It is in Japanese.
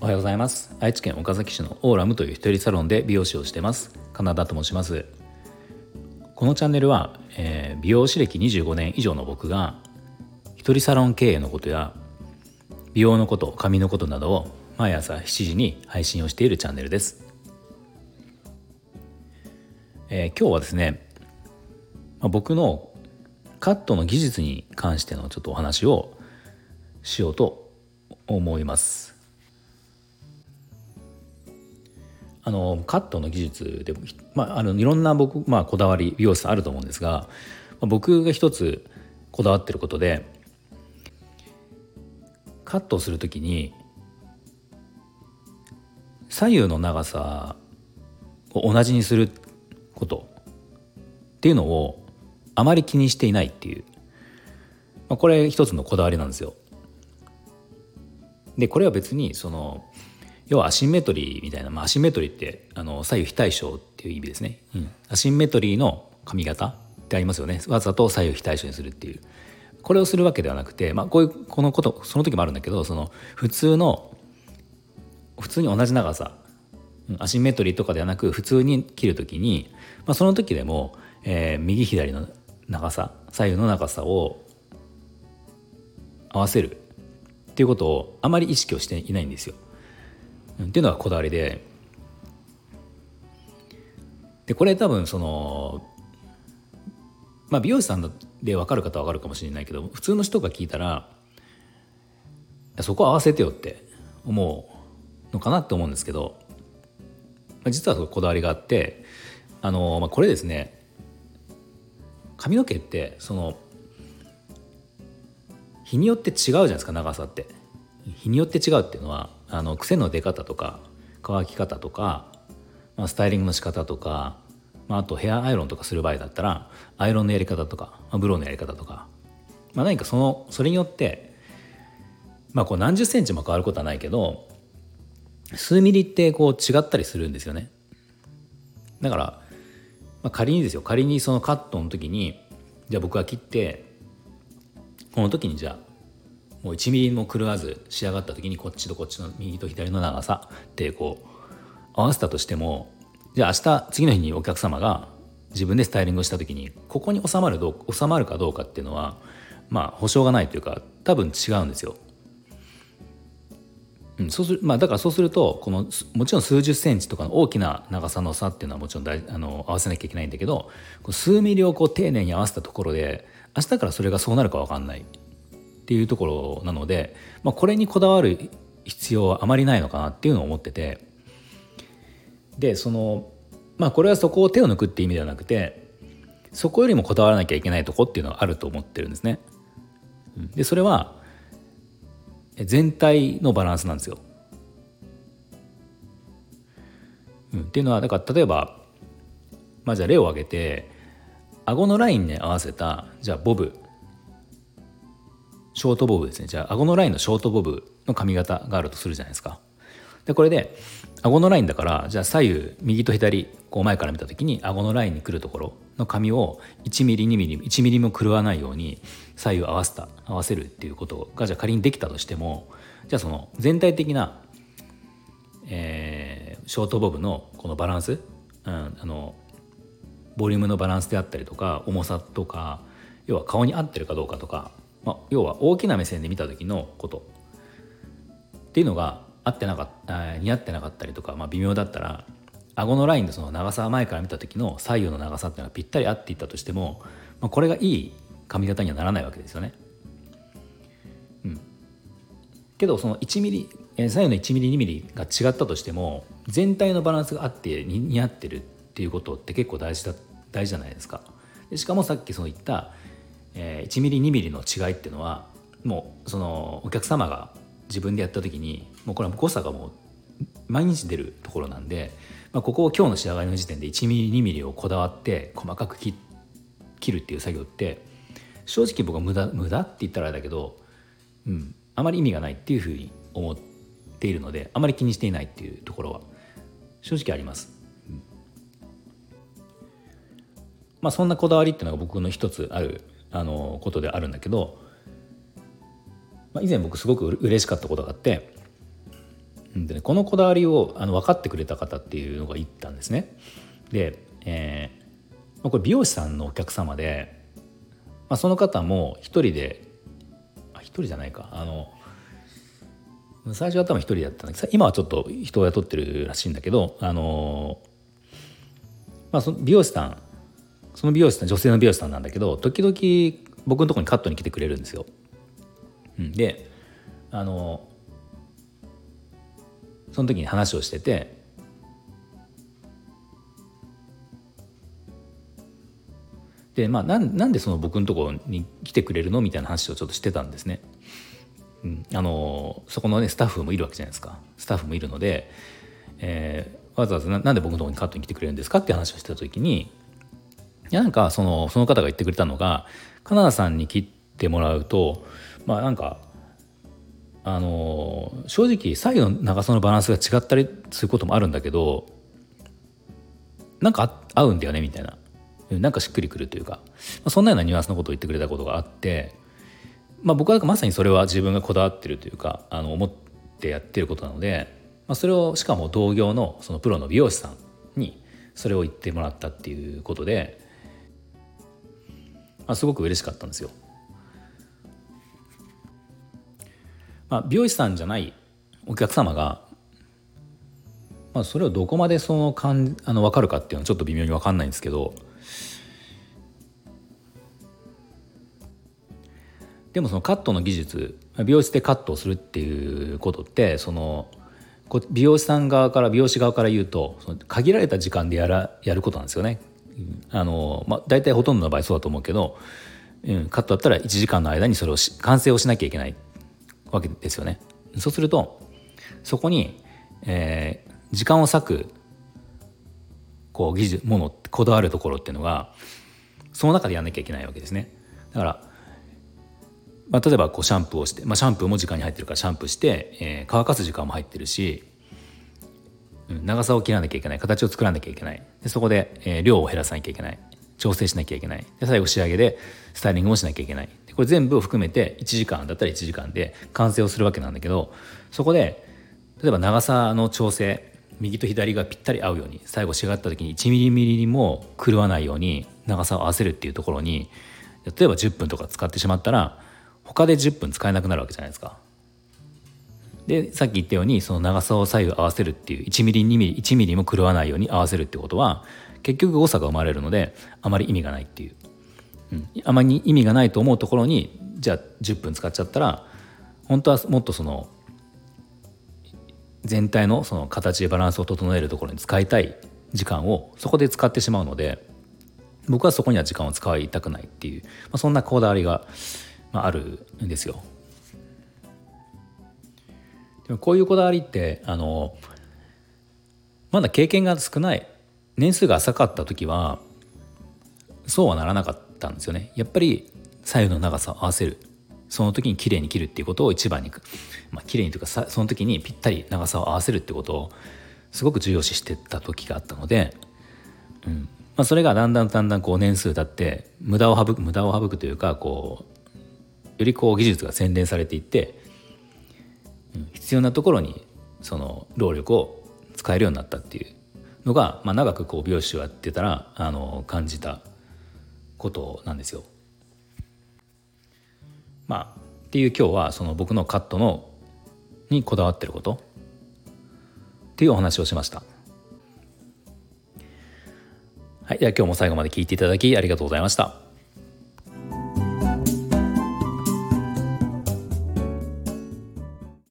おはようございます。愛知県岡崎市のオーラムという一人サロンで美容師をしてます。カナダと申します。このチャンネルは、えー、美容師歴25年以上の僕が一人サロン経営のことや美容のこと髪のことなどを毎朝7時に配信をしているチャンネルです、えー、今日はですね、まあ、僕のカットの技術に関してのちょっとお話をしようと思います。あのカットの技術でも、まあ、あのいろんな僕、まあ、こだわり美容師さんあると思うんですが、まあ、僕が一つこだわってることでカットする時に左右の長さを同じにすることっていうのをあまり気にしていないっていう、まあ、これ一つのこだわりなんですよ。でこれは別にその要はアシンメトリーみたいな、まあ、アシンメトリーってあの左右非対称っていう意味ですね、うん、アシンメトリーの髪型ってありますよね。わざと左右非対称にするっていう。これをするわけではなくて、まあ、こういうこのことその時もあるんだけどその普通の普通に同じ長さアシンメトリーとかではなく普通に切る時に、まあ、その時でも、えー、右左の長さ左右の長さを合わせるっていうことをあまり意識をしていないんですよ。っていうのがこだわりででこれ多分そのまあ美容師さんで分かる方は分かるかもしれないけど普通の人が聞いたらそこ合わせてよって思うのかなって思うんですけど、まあ、実はこだわりがあってあの、まあ、これですね髪の毛ってその日によって違うじゃないですか長さって日によって違うっていうのはあの癖の出方とか乾き方とか、まあ、スタイリングの仕方とか、まあ、あとヘアアイロンとかする場合だったらアイロンのやり方とか、まあ、ブローのやり方とか、まあ、何かそのそれによってまあこう何十センチも変わることはないけど数ミリってこう違ったりするんですよね。だから、まあ、仮にですよ仮にそのカットの時にじゃあ僕が切ってこの時にじゃあもう1ミリも狂わず仕上がった時にこっちとこっちの右と左の長さってこう合わせたとしてもじゃあ明日次の日にお客様が自分でスタイリングした時にここに収まるどう収まるかどうかっていうのはまあ保証がないというか多分違うんですよ。うん、そうするまあ、だからそうするとこのもちろん数十センチとかの大きな長さの差っていうのはもちろん大あの合わせなきゃいけないんだけど数ミリをこう丁寧に合わせたところで明日からそれがそうなるか分かんないっていうところなので、まあ、これにこだわる必要はあまりないのかなっていうのを思ってて。でそのまあこれはそこを手を抜くっていう意味ではなくてそこよりもこだわらなきゃいけないとこっていうのはあると思ってるんですね。でそれは全体のバランスなんですよ。うん、っていうのはだから例えばまあじゃあ例を挙げて顎のラインに合わせたじゃあボブ。ショートボブですね。じゃあ顎のラインのショートボブの髪型があるとするじゃないですか。でこれで顎のラインだからじゃあ左右右と左こう前から見た時に顎のラインに来るところの髪を1ミリ2ミリ1ミリも狂わないように左右合わせた合わせるっていうことがじゃあ仮にできたとしてもじゃあその全体的な、えー、ショートボブのこのバランス、うん、あのボリュームのバランスであったりとか重さとか要は顔に合ってるかどうかとかまあ、要は大きな目線で見た時のこと。っていうのが合ってなかった似合ってなかったりとか、まあ、微妙だったら顎のラインのその長さ前から見た時の左右の長さっていうのはぴったり合っていったとしても、まあ、これがいい髪型にはならないわけですよね。うん、けどその1ミリ左右の1ミリ2ミリが違ったとしても全体のバランスがあって似合ってるっていうことって結構大事だ大事じゃないですか。でしかもさっきそう言ったえー、1ミリ2ミリの違いっていうのはもうそのお客様が自分でやった時にもうこれは誤差がもう毎日出るところなんで、まあ、ここを今日の仕上がりの時点で1ミリ2ミリをこだわって細かく切るっていう作業って正直僕は無駄無駄って言ったらあれだけど、うん、あまり意味がないっていうふうに思っているのであまり気にしていないっていうところは正直あります。まあ、そんなこだわりっていうのが僕の一つあるあのことであるんだけど、まあ、以前僕すごく嬉しかったことがあってで、ね、このこだわりをあの分かってくれた方っていうのが言ったんですね。で、えー、これ美容師さんのお客様で、まあ、その方も一人であ一人じゃないかあの最初は多分一人だったんだけど今はちょっと人を雇ってるらしいんだけどあのまあその美容師さんその美容師さん女性の美容師さんなんだけど時々僕のとこにカットに来てくれるんですよ。であのその時に話をしててでまあなんなんでその僕のところに来てくれるのみたいな話をちょっとしてたんですね。うん、あのそこのねスタッフもいるわけじゃないですか。スタッフもいるので、えー、わざわざなんで僕のところにカットに来てくれるんですかって話をしてた時にいやなんかそのその方が言ってくれたのがカナダさんに切ってもらうとまあなんかあの正直左右の長さのバランスが違ったりすることもあるんだけどなんか合うんだよねみたいななんかしっくりくるというか、まあ、そんなようなニュアンスのことを言ってくれたことがあってまあ、僕はまさにそれは自分がこだわってるというかあの思ってやってることなので、まあ、それをしかも同業のそのプロの美容師さんにそれを言ってもらったっていうことで、まあ、すごく嬉しかったんですよ。まあ、美容師さんじゃないお客様が、まあ、それをどこまでそのかんあの分かるかっていうのはちょっと微妙に分かんないんですけどでもそのカットの技術美容室でカットをするっていうことってその美容師さん側から美容師側から言うとその限られた時間でやらやることなんですよね。あのまあ、大体ほとんどの場合そうだと思うけど、うん、カットだったら1時間の間にそれを完成をしなきゃいけないわけですよね。そうするとそこに、えー、時間を割くこう技術ものこだわるところっていうのがその中でやんなきゃいけないわけですね。だからまあ、例えばこうシャンプーをして、まあ、シャンプーも時間に入ってるからシャンプーして、えー、乾かす時間も入ってるし、長さを切らなきゃいけない形を作らなきゃいけないでそこで、えー、量を減らさなきゃいけない調整しなきゃいけないで最後仕上げでスタイリングもしなきゃいけないこれ全部を含めて1時間だったら1時間で完成をするわけなんだけどそこで例えば長さの調整右と左がぴったり合うように最後仕上がった時に1ミリミリも狂わないように長さを合わせるっていうところに例えば10分とか使ってしまったら他で10分使えなくなるわけじゃないですか。でさっき言ったようにその長さを左右合わせるっていう1ミリ2ミリ1ミリも狂わないように合わせるってことは結局誤差が生まれるのであまり意味がないっていう、うん、あまり意味がないと思うところにじゃあ10分使っちゃったら本当はもっとその全体のその形でバランスを整えるところに使いたい時間をそこで使ってしまうので僕はそこには時間を使いたくないっていう、まあ、そんなこだわりがあ、るんですよ。でもこういうこだわりってあのまだ経験が少ない年数が浅かった時はそうはならなかったったんですよね。やっぱり左右の長さを合わせる。その時に綺麗に切るっていうことを一番に、まあ綺麗にというかその時にぴったり長さを合わせるってことをすごく重要視してた時があったので、うん。まあ、それがだんだんだんだんこう年数経って無駄を省く無駄を省くというかこうよりこう技術が洗練されていって、うん、必要なところにその労力を使えるようになったっていうのが、まあ、長くこう美容師をやってたらあの感じたことなんですよ。まあっていう今日はその僕のカットのにこだわってることっていうお話をしました。はい、では今日も最後まで聞いていただきありがとうございました。